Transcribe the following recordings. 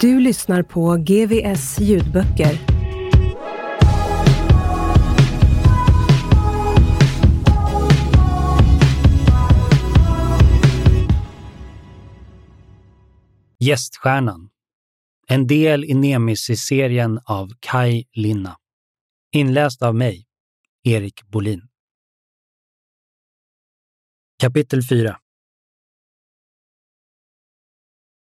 Du lyssnar på GVS ljudböcker. Gäststjärnan. En del i Nemesis-serien av Kai Linna. Inläst av mig, Erik Bolin. Kapitel 4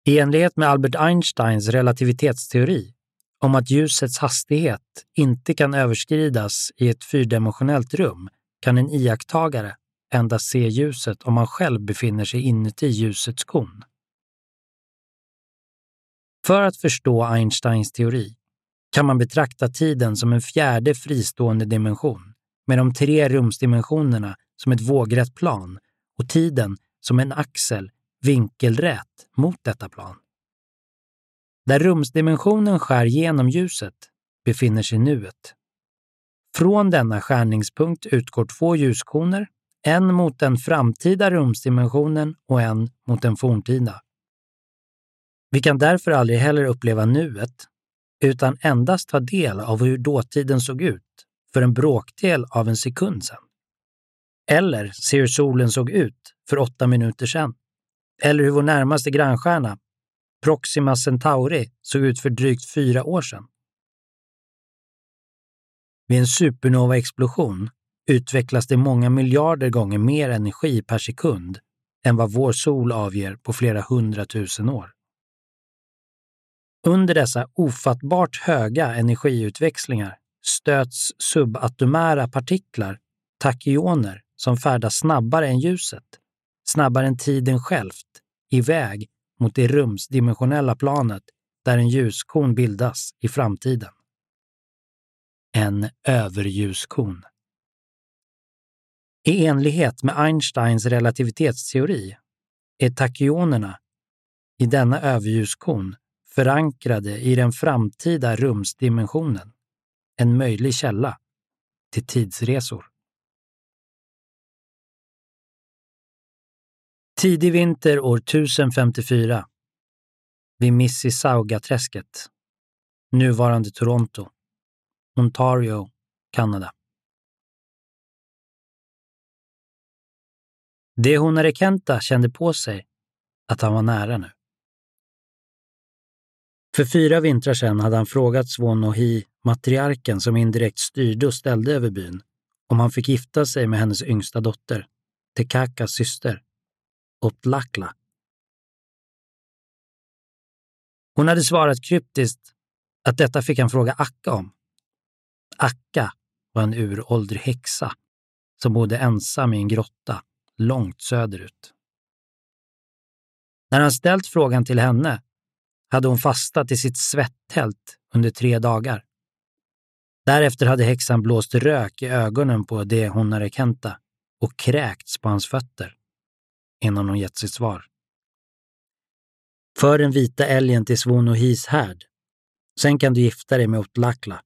i enlighet med Albert Einsteins relativitetsteori om att ljusets hastighet inte kan överskridas i ett fyrdimensionellt rum kan en iakttagare endast se ljuset om man själv befinner sig inuti ljusets kon. För att förstå Einsteins teori kan man betrakta tiden som en fjärde fristående dimension med de tre rumsdimensionerna som ett vågrätt plan och tiden som en axel vinkelrätt mot detta plan. Där rumsdimensionen skär genom ljuset befinner sig nuet. Från denna skärningspunkt utgår två ljuskoner, en mot den framtida rumsdimensionen och en mot den forntida. Vi kan därför aldrig heller uppleva nuet, utan endast ta del av hur dåtiden såg ut för en bråkdel av en sekund sedan. Eller se hur solen såg ut för åtta minuter sedan. Eller hur vår närmaste grannstjärna, Proxima Centauri, såg ut för drygt fyra år sedan. Vid en supernova-explosion utvecklas det många miljarder gånger mer energi per sekund än vad vår sol avger på flera hundratusen år. Under dessa ofattbart höga energiutväxlingar stöts subatomära partiklar, tachyoner, som färdas snabbare än ljuset, snabbare än tiden självt, iväg mot det rumsdimensionella planet där en ljuskon bildas i framtiden. En överljuskon. I enlighet med Einsteins relativitetsteori är takionerna i denna överljuskon förankrade i den framtida rumsdimensionen, en möjlig källa till tidsresor. Tidig vinter år 1054 vid Mississaugaträsket, nuvarande Toronto, Ontario, Kanada. Det Kenta kände på sig att han var nära nu. För fyra vintrar sedan hade han frågat Svonohi, matriarken som indirekt styrde och ställde över byn, om han fick gifta sig med hennes yngsta dotter, Tekakas syster, Otlakla. Hon hade svarat kryptiskt att detta fick han fråga Akka om. Akka var en uråldrig häxa som bodde ensam i en grotta långt söderut. När han ställt frågan till henne hade hon fastat i sitt svetttält under tre dagar. Därefter hade häxan blåst rök i ögonen på det hon hade Kenta och kräkts på hans fötter innan hon gett sitt svar. För den vita älgen till Svonohis härd. Sen kan du gifta dig med Otlakla.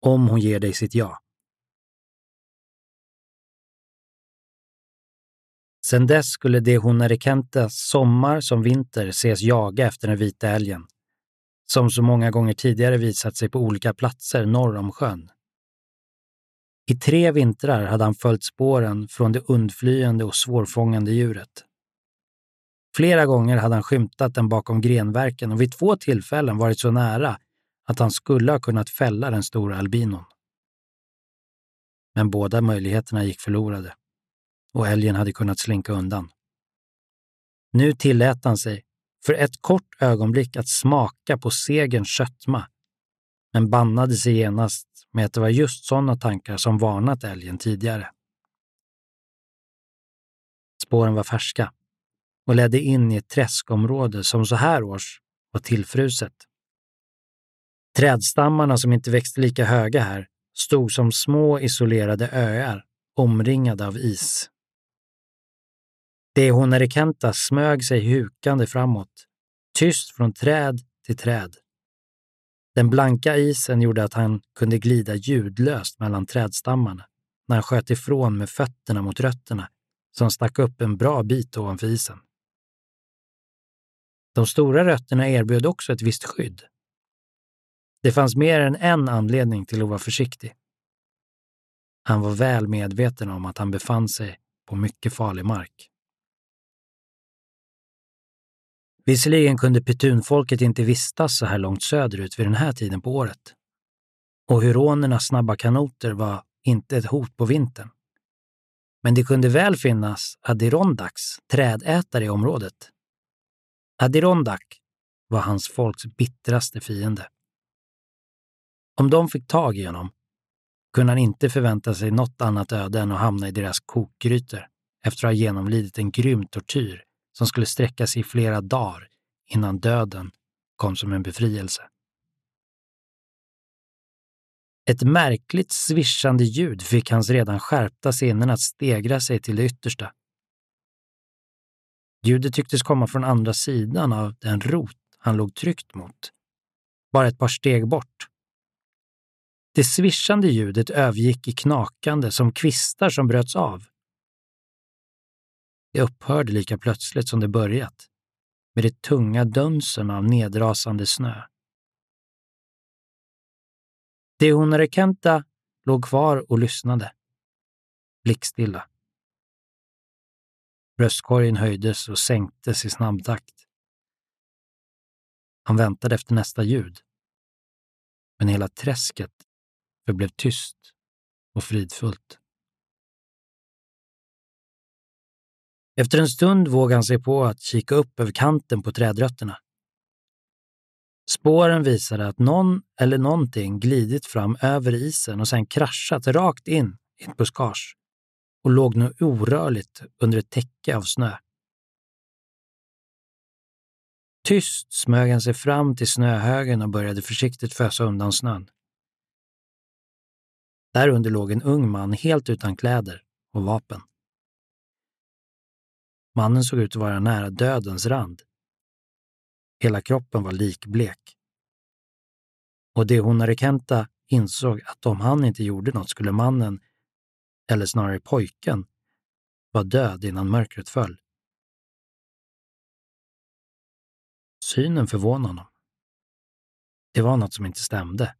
Om hon ger dig sitt ja. Sedan dess skulle det Hunarekentas sommar som vinter ses jaga efter den vita älgen, som så många gånger tidigare visat sig på olika platser norr om sjön. I tre vintrar hade han följt spåren från det undflyende och svårfångande djuret. Flera gånger hade han skymtat den bakom grenverken och vid två tillfällen varit så nära att han skulle ha kunnat fälla den stora albinon. Men båda möjligheterna gick förlorade och älgen hade kunnat slinka undan. Nu tillät han sig för ett kort ögonblick att smaka på segerns sötma, men bannade sig genast med att det var just sådana tankar som varnat älgen tidigare. Spåren var färska och ledde in i ett träskområde som så här års var tillfruset. Trädstammarna som inte växte lika höga här stod som små isolerade öar omringade av is. Dehonarikenta smög sig hukande framåt, tyst från träd till träd. Den blanka isen gjorde att han kunde glida ljudlöst mellan trädstammarna när han sköt ifrån med fötterna mot rötterna som stack upp en bra bit ovanför isen. De stora rötterna erbjöd också ett visst skydd. Det fanns mer än en anledning till att vara försiktig. Han var väl medveten om att han befann sig på mycket farlig mark. Visserligen kunde petunfolket inte vistas så här långt söderut vid den här tiden på året. Och huronernas snabba kanoter var inte ett hot på vintern. Men det kunde väl finnas adirondacks, trädätare i området. Adirondack var hans folks bittraste fiende. Om de fick tag i honom kunde han inte förvänta sig något annat öde än att hamna i deras kokgrytor efter att ha genomlidit en grym tortyr som skulle sträcka sig i flera dagar innan döden kom som en befrielse. Ett märkligt svischande ljud fick hans redan skärpta sinnen att stegra sig till det yttersta. Ljudet tycktes komma från andra sidan av den rot han låg tryckt mot, bara ett par steg bort. Det svischande ljudet övergick i knakande som kvistar som bröts av. Det upphörde lika plötsligt som det börjat, med de tunga dönsen av nedrasande snö. Dehonarekenta låg kvar och lyssnade. Blickstilla. Bröstkorgen höjdes och sänktes i snabb takt. Han väntade efter nästa ljud. Men hela träsket förblev tyst och fridfullt. Efter en stund vågade han sig på att kika upp över kanten på trädrötterna. Spåren visade att någon eller någonting glidit fram över isen och sedan kraschat rakt in i ett buskage och låg nu orörligt under ett täcke av snö. Tyst smög han sig fram till snöhögen och började försiktigt fösa undan snön. Därunder låg en ung man helt utan kläder och vapen. Mannen såg ut att vara nära dödens rand. Hela kroppen var likblek. Och det Honarikenta insåg att om han inte gjorde något skulle mannen, eller snarare pojken, vara död innan mörkret föll. Synen förvånade honom. Det var något som inte stämde.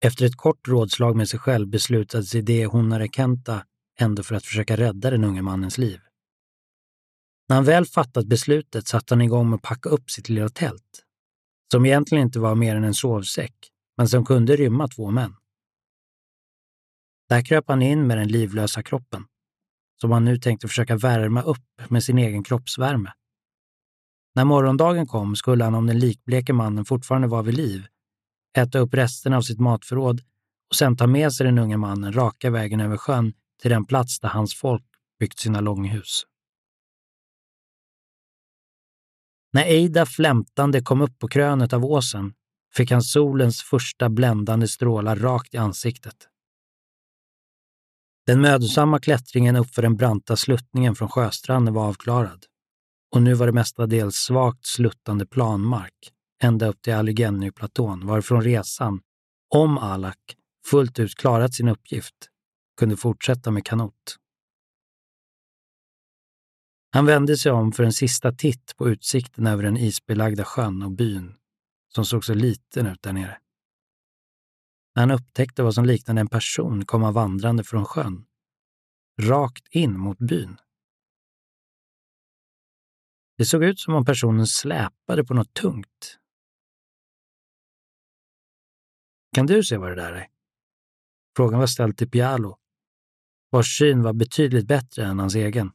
Efter ett kort rådslag med sig själv beslutade sig det Honarikenta ändå för att försöka rädda den unge mannens liv. När han väl fattat beslutet satte han igång med att packa upp sitt lilla tält, som egentligen inte var mer än en sovsäck, men som kunde rymma två män. Där kröp han in med den livlösa kroppen, som han nu tänkte försöka värma upp med sin egen kroppsvärme. När morgondagen kom skulle han, om den likbleke mannen fortfarande var vid liv, äta upp resterna av sitt matförråd och sedan ta med sig den unge mannen raka vägen över sjön till den plats där hans folk byggt sina långhus. När Eida flämtande kom upp på krönet av åsen fick han solens första bländande strålar rakt i ansiktet. Den mödosamma klättringen uppför den branta sluttningen från sjöstranden var avklarad och nu var det mestadels svagt sluttande planmark ända upp till Allegheny-platån varifrån resan, om Alak fullt ut klarat sin uppgift, kunde fortsätta med kanot. Han vände sig om för en sista titt på utsikten över den isbelagda sjön och byn som såg så liten ut där nere. när han upptäckte vad som liknade en person komma vandrande från sjön, rakt in mot byn. Det såg ut som om personen släpade på något tungt. Kan du se vad det där är? Frågan var ställd till Pialo, vars syn var betydligt bättre än hans egen.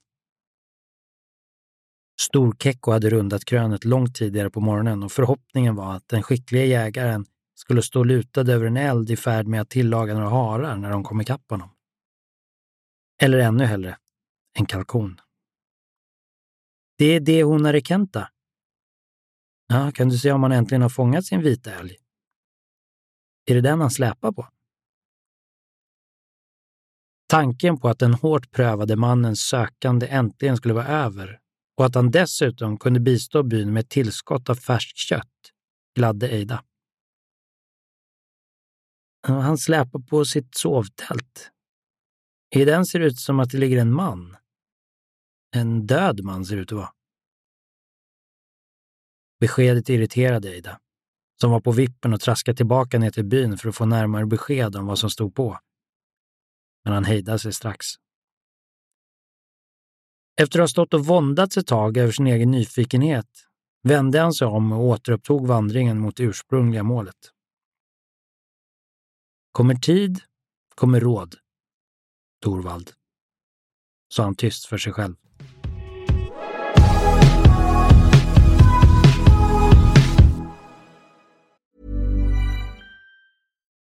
Storkekko hade rundat krönet långt tidigare på morgonen och förhoppningen var att den skickliga jägaren skulle stå lutad över en eld i färd med att tillaga några harar när de kom ikapp honom. Eller ännu hellre, en kalkon. Det är det hon är Kenta. Ja, kan du se om han äntligen har fångat sin vita älg? Är det den han släpar på? Tanken på att den hårt prövade mannens sökande äntligen skulle vara över och att han dessutom kunde bistå byn med ett tillskott av färskt kött gladde Eida. Han släpar på sitt sovtält. I den ser det ut som att det ligger en man. En död man ser det ut att vara. Beskedet irriterade Eida, som var på vippen och traskade tillbaka ner till byn för att få närmare besked om vad som stod på. Men han hejdade sig strax. Efter att ha stått och våndats ett tag över sin egen nyfikenhet vände han sig om och återupptog vandringen mot det ursprungliga målet. Kommer tid, kommer råd, Torvald, sa han tyst för sig själv.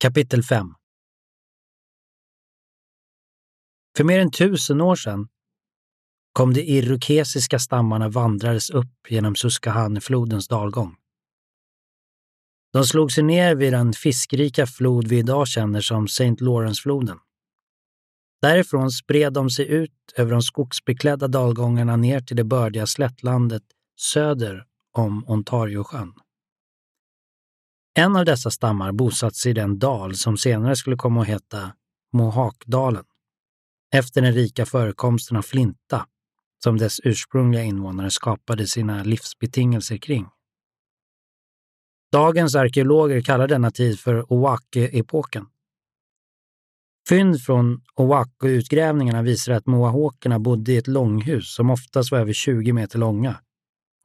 Kapitel 5 För mer än tusen år sedan kom de irokesiska stammarna vandrades upp genom Susquehanneflodens dalgång. De slog sig ner vid den fiskrika flod vi idag känner som St. Lawrence-floden. Därifrån spred de sig ut över de skogsbeklädda dalgångarna ner till det bördiga slättlandet söder om Ontariosjön. En av dessa stammar bosatte sig i den dal som senare skulle komma att heta Mohawkdalen, efter den rika förekomsten av flinta som dess ursprungliga invånare skapade sina livsbetingelser kring. Dagens arkeologer kallar denna tid för Owake-epoken. Fynd från Owako-utgrävningarna visar att moahokerna bodde i ett långhus som oftast var över 20 meter långa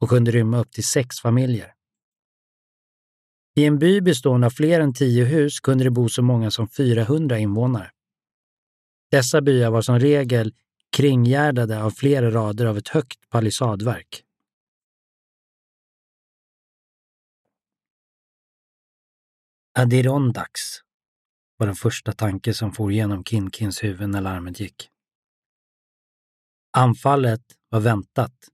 och kunde rymma upp till sex familjer. I en by bestående av fler än tio hus kunde det bo så många som 400 invånare. Dessa byar var som regel kringgärdade av flera rader av ett högt palissadverk. Adirondacks var den första tanke som for genom Kinkins huvud när larmet gick. Anfallet var väntat,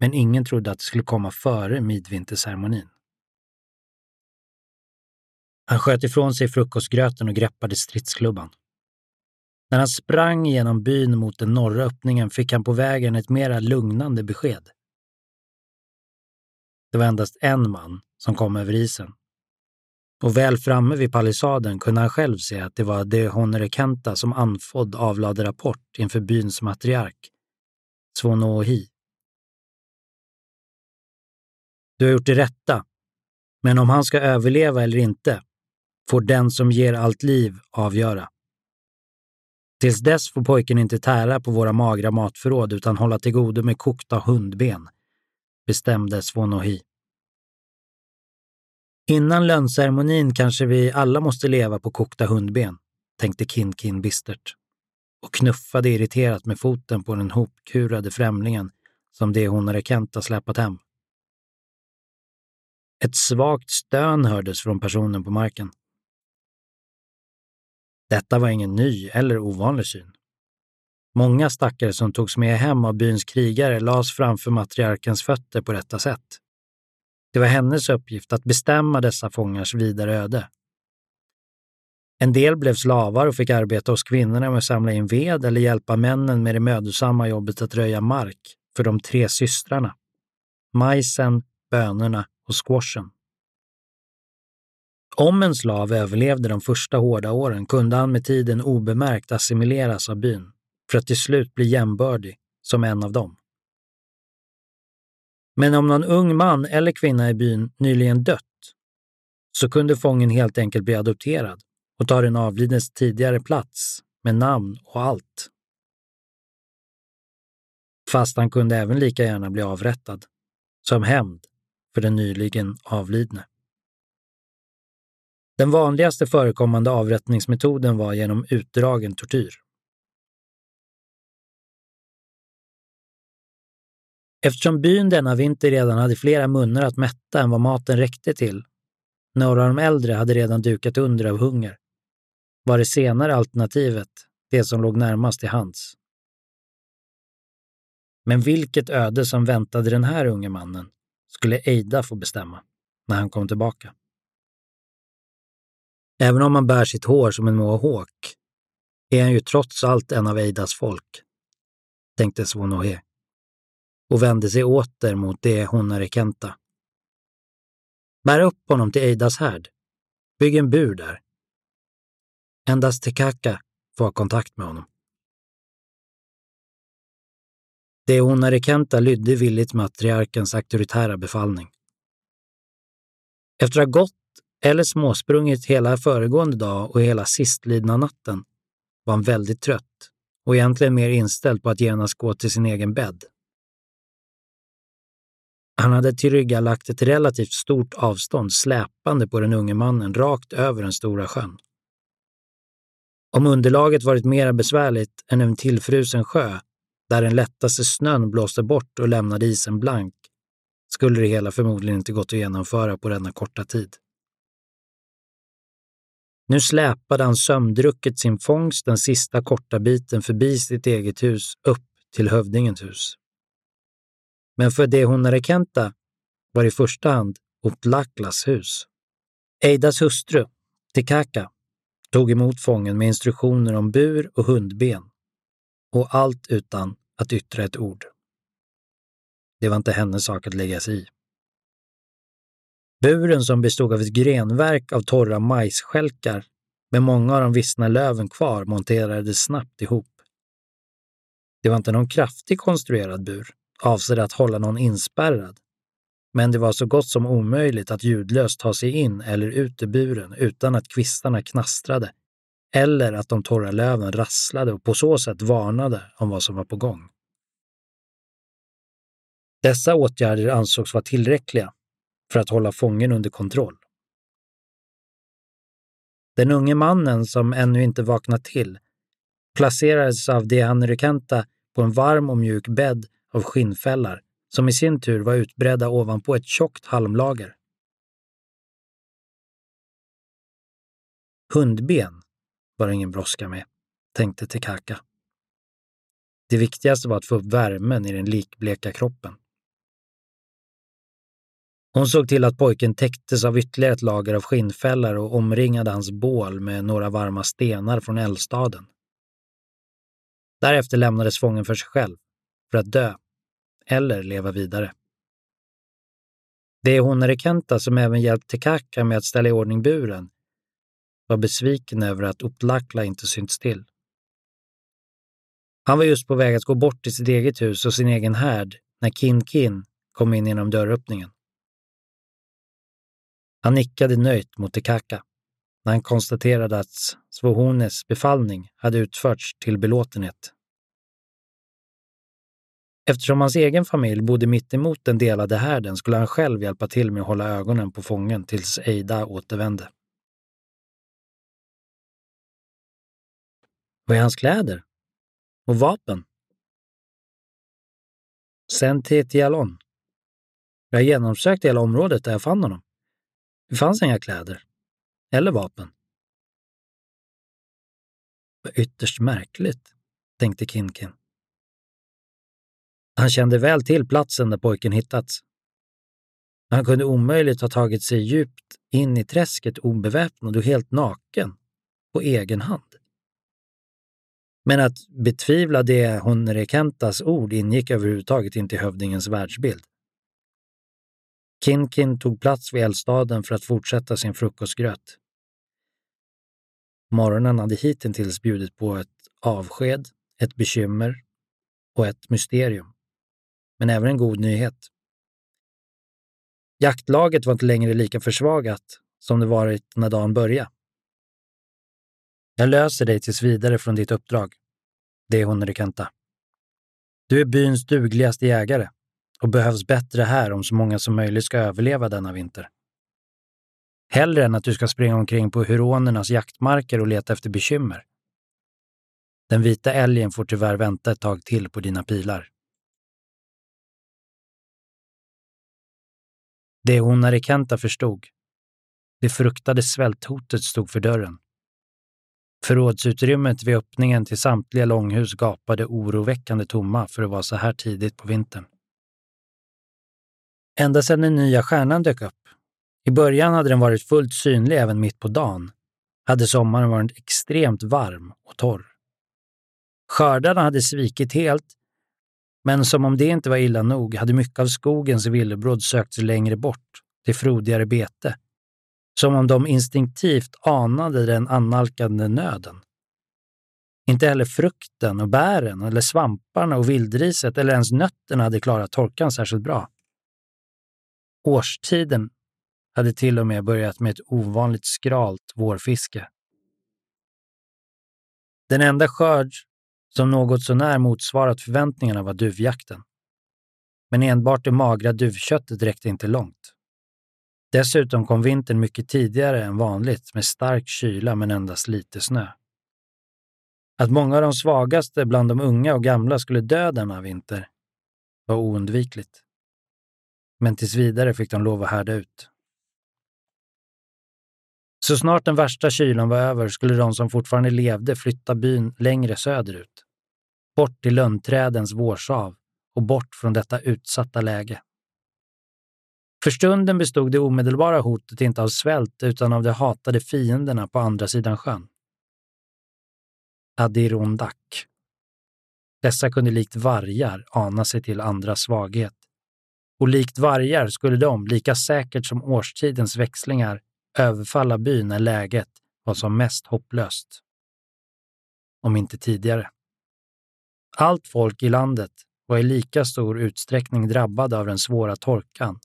men ingen trodde att det skulle komma före midvinterceremonin. Han sköt ifrån sig frukostgröten och greppade stridsklubban. När han sprang genom byn mot den norra öppningen fick han på vägen ett mera lugnande besked. Det var endast en man som kom över isen. Och väl framme vid palissaden kunde han själv se att det var de Honore Kenta som anfodd avlade rapport inför byns matriark, Svonohi. Du har gjort det rätta, men om han ska överleva eller inte får den som ger allt liv avgöra. Tills dess får pojken inte tära på våra magra matförråd utan hålla till godo med kokta hundben, bestämde Svonohi. Innan lönceremonin kanske vi alla måste leva på kokta hundben, tänkte Kinkin bistert och knuffade irriterat med foten på den hopkurade främlingen som det hon hade Kenta släpat hem. Ett svagt stön hördes från personen på marken. Detta var ingen ny eller ovanlig syn. Många stackare som togs med hem av byns krigare lades framför matriarkens fötter på detta sätt. Det var hennes uppgift att bestämma dessa fångars vidare öde. En del blev slavar och fick arbeta hos kvinnorna med att samla in ved eller hjälpa männen med det mödosamma jobbet att röja mark för de tre systrarna. Majsen, bönorna och squashen. Om en slav överlevde de första hårda åren kunde han med tiden obemärkt assimileras av byn för att till slut bli jämbördig som en av dem. Men om någon ung man eller kvinna i byn nyligen dött så kunde fången helt enkelt bli adopterad och ta den avlidnes tidigare plats med namn och allt. Fast han kunde även lika gärna bli avrättad, som hämnd för den nyligen avlidne. Den vanligaste förekommande avrättningsmetoden var genom utdragen tortyr. Eftersom byn denna vinter redan hade flera munnar att mätta än vad maten räckte till, några av de äldre hade redan dukat under av hunger, var det senare alternativet det som låg närmast till hands. Men vilket öde som väntade den här unge mannen skulle Eida få bestämma när han kom tillbaka. Även om han bär sitt hår som en mohawk är han ju trots allt en av Eidas folk, tänkte Svonohe och vände sig åter mot det hon Kenta. Bär upp honom till Eidas härd. Bygg en bur där. Endast Tekaka får ha kontakt med honom. Det hon Kenta lydde villigt matriarkens auktoritära befallning. Efter att ha gått eller småsprungit hela föregående dag och hela sistlidna natten var han väldigt trött och egentligen mer inställd på att genast gå till sin egen bädd. Han hade tillryggalagt ett relativt stort avstånd släpande på den unge mannen rakt över den stora sjön. Om underlaget varit mera besvärligt än en tillfrusen sjö, där den lättaste snön blåste bort och lämnade isen blank, skulle det hela förmodligen inte gått att genomföra på denna korta tid. Nu släpade han sömndrucket sin fångst den sista korta biten förbi sitt eget hus upp till hövdingens hus. Men för det hon Rekenta var i första hand Otlaklas hus. Eidas hustru, Tikaka, tog emot fången med instruktioner om bur och hundben och allt utan att yttra ett ord. Det var inte hennes sak att lägga sig i. Buren som bestod av ett grenverk av torra majsskälkar med många av de vissna löven kvar monterades snabbt ihop. Det var inte någon kraftig konstruerad bur, avsedd att hålla någon inspärrad, men det var så gott som omöjligt att ljudlöst ta sig in eller ut ur buren utan att kvistarna knastrade eller att de torra löven rasslade och på så sätt varnade om vad som var på gång. Dessa åtgärder ansågs vara tillräckliga för att hålla fången under kontroll. Den unge mannen, som ännu inte vaknat till, placerades av de Hanrykanta på en varm och mjuk bädd av skinnfällar som i sin tur var utbredda ovanpå ett tjockt halmlager. Hundben var det ingen brådska med, tänkte Tekaka. Det viktigaste var att få upp värmen i den likbleka kroppen. Hon såg till att pojken täcktes av ytterligare ett lager av skinnfällar och omringade hans bål med några varma stenar från eldstaden. Därefter lämnades fången för sig själv, för att dö, eller leva vidare. Det är hon Rekenta som även hjälpt Tekaka med att ställa i ordning buren var besviken över att Utlakla inte synts till. Han var just på väg att gå bort till sitt eget hus och sin egen härd när Kin Kin kom in genom dörröppningen. Han nickade nöjt mot Tekaka när han konstaterade att Svohones befallning hade utförts till belåtenhet. Eftersom hans egen familj bodde mitt emot den delade härden skulle han själv hjälpa till med att hålla ögonen på fången tills Eida återvände. Vad är hans kläder? Och vapen? Sen till Tialon. Jag genomsökte hela området där jag fann honom. Det fanns inga kläder. Eller vapen. Vad ytterst märkligt, tänkte Kinkin. Han kände väl till platsen där pojken hittats. Han kunde omöjligt ha tagit sig djupt in i träsket obeväpnad och helt naken, på egen hand. Men att betvivla det hon Rekentas ord ingick överhuvudtaget inte i hövdingens världsbild. Kinkin tog plats vid eldstaden för att fortsätta sin frukostgröt. Morgonen hade hittills bjudit på ett avsked, ett bekymmer och ett mysterium. Men även en god nyhet. Jaktlaget var inte längre lika försvagat som det varit när dagen började. Jag löser dig tills vidare från ditt uppdrag. Det är hon Rikanta. Du är byns dugligaste jägare och behövs bättre här om så många som möjligt ska överleva denna vinter. Hellre än att du ska springa omkring på huronernas jaktmarker och leta efter bekymmer. Den vita älgen får tyvärr vänta ett tag till på dina pilar. Det hon Arikenta förstod. Det fruktade svälthotet stod för dörren. Förrådsutrymmet vid öppningen till samtliga långhus gapade oroväckande tomma för att vara så här tidigt på vintern. Ända sedan den nya stjärnan dök upp. I början hade den varit fullt synlig även mitt på dagen. Hade sommaren varit extremt varm och torr. Skördarna hade svikit helt, men som om det inte var illa nog hade mycket av skogens villebråd sökt sig längre bort, till frodigare bete. Som om de instinktivt anade den annalkande nöden. Inte heller frukten och bären eller svamparna och vildriset eller ens nötterna hade klarat torkan särskilt bra. Årstiden hade till och med börjat med ett ovanligt skralt vårfiske. Den enda skörd som något sånär motsvarat förväntningarna var duvjakten. Men enbart det magra duvköttet räckte inte långt. Dessutom kom vintern mycket tidigare än vanligt med stark kyla men endast lite snö. Att många av de svagaste bland de unga och gamla skulle dö denna vinter var oundvikligt. Men tills vidare fick de lov att härda ut. Så snart den värsta kylan var över skulle de som fortfarande levde flytta byn längre söderut. Bort till lönnträdens vårsav och bort från detta utsatta läge. För stunden bestod det omedelbara hotet inte av svält utan av de hatade fienderna på andra sidan sjön. Adirondack. Dessa kunde likt vargar ana sig till andras svaghet. Och likt vargar skulle de, lika säkert som årstidens växlingar, överfalla byn när läget var som mest hopplöst. Om inte tidigare. Allt folk i landet var i lika stor utsträckning drabbade av den svåra torkan.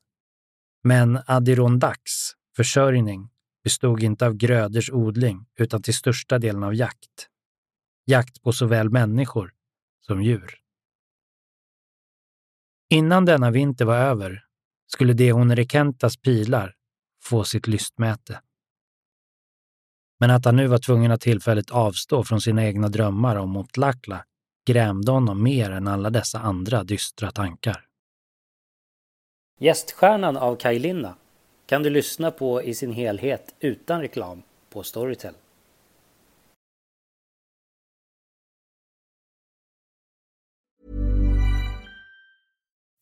Men Adirondacks försörjning bestod inte av gröders odling utan till största delen av jakt. Jakt på såväl människor som djur. Innan denna vinter var över skulle de hon Rekentas pilar få sitt lystmäte. Men att han nu var tvungen att tillfälligt avstå från sina egna drömmar om Motlakla grämde honom mer än alla dessa andra dystra tankar. Gäststjärnan av Kaj Linna kan du lyssna på i sin helhet utan reklam på Storytel.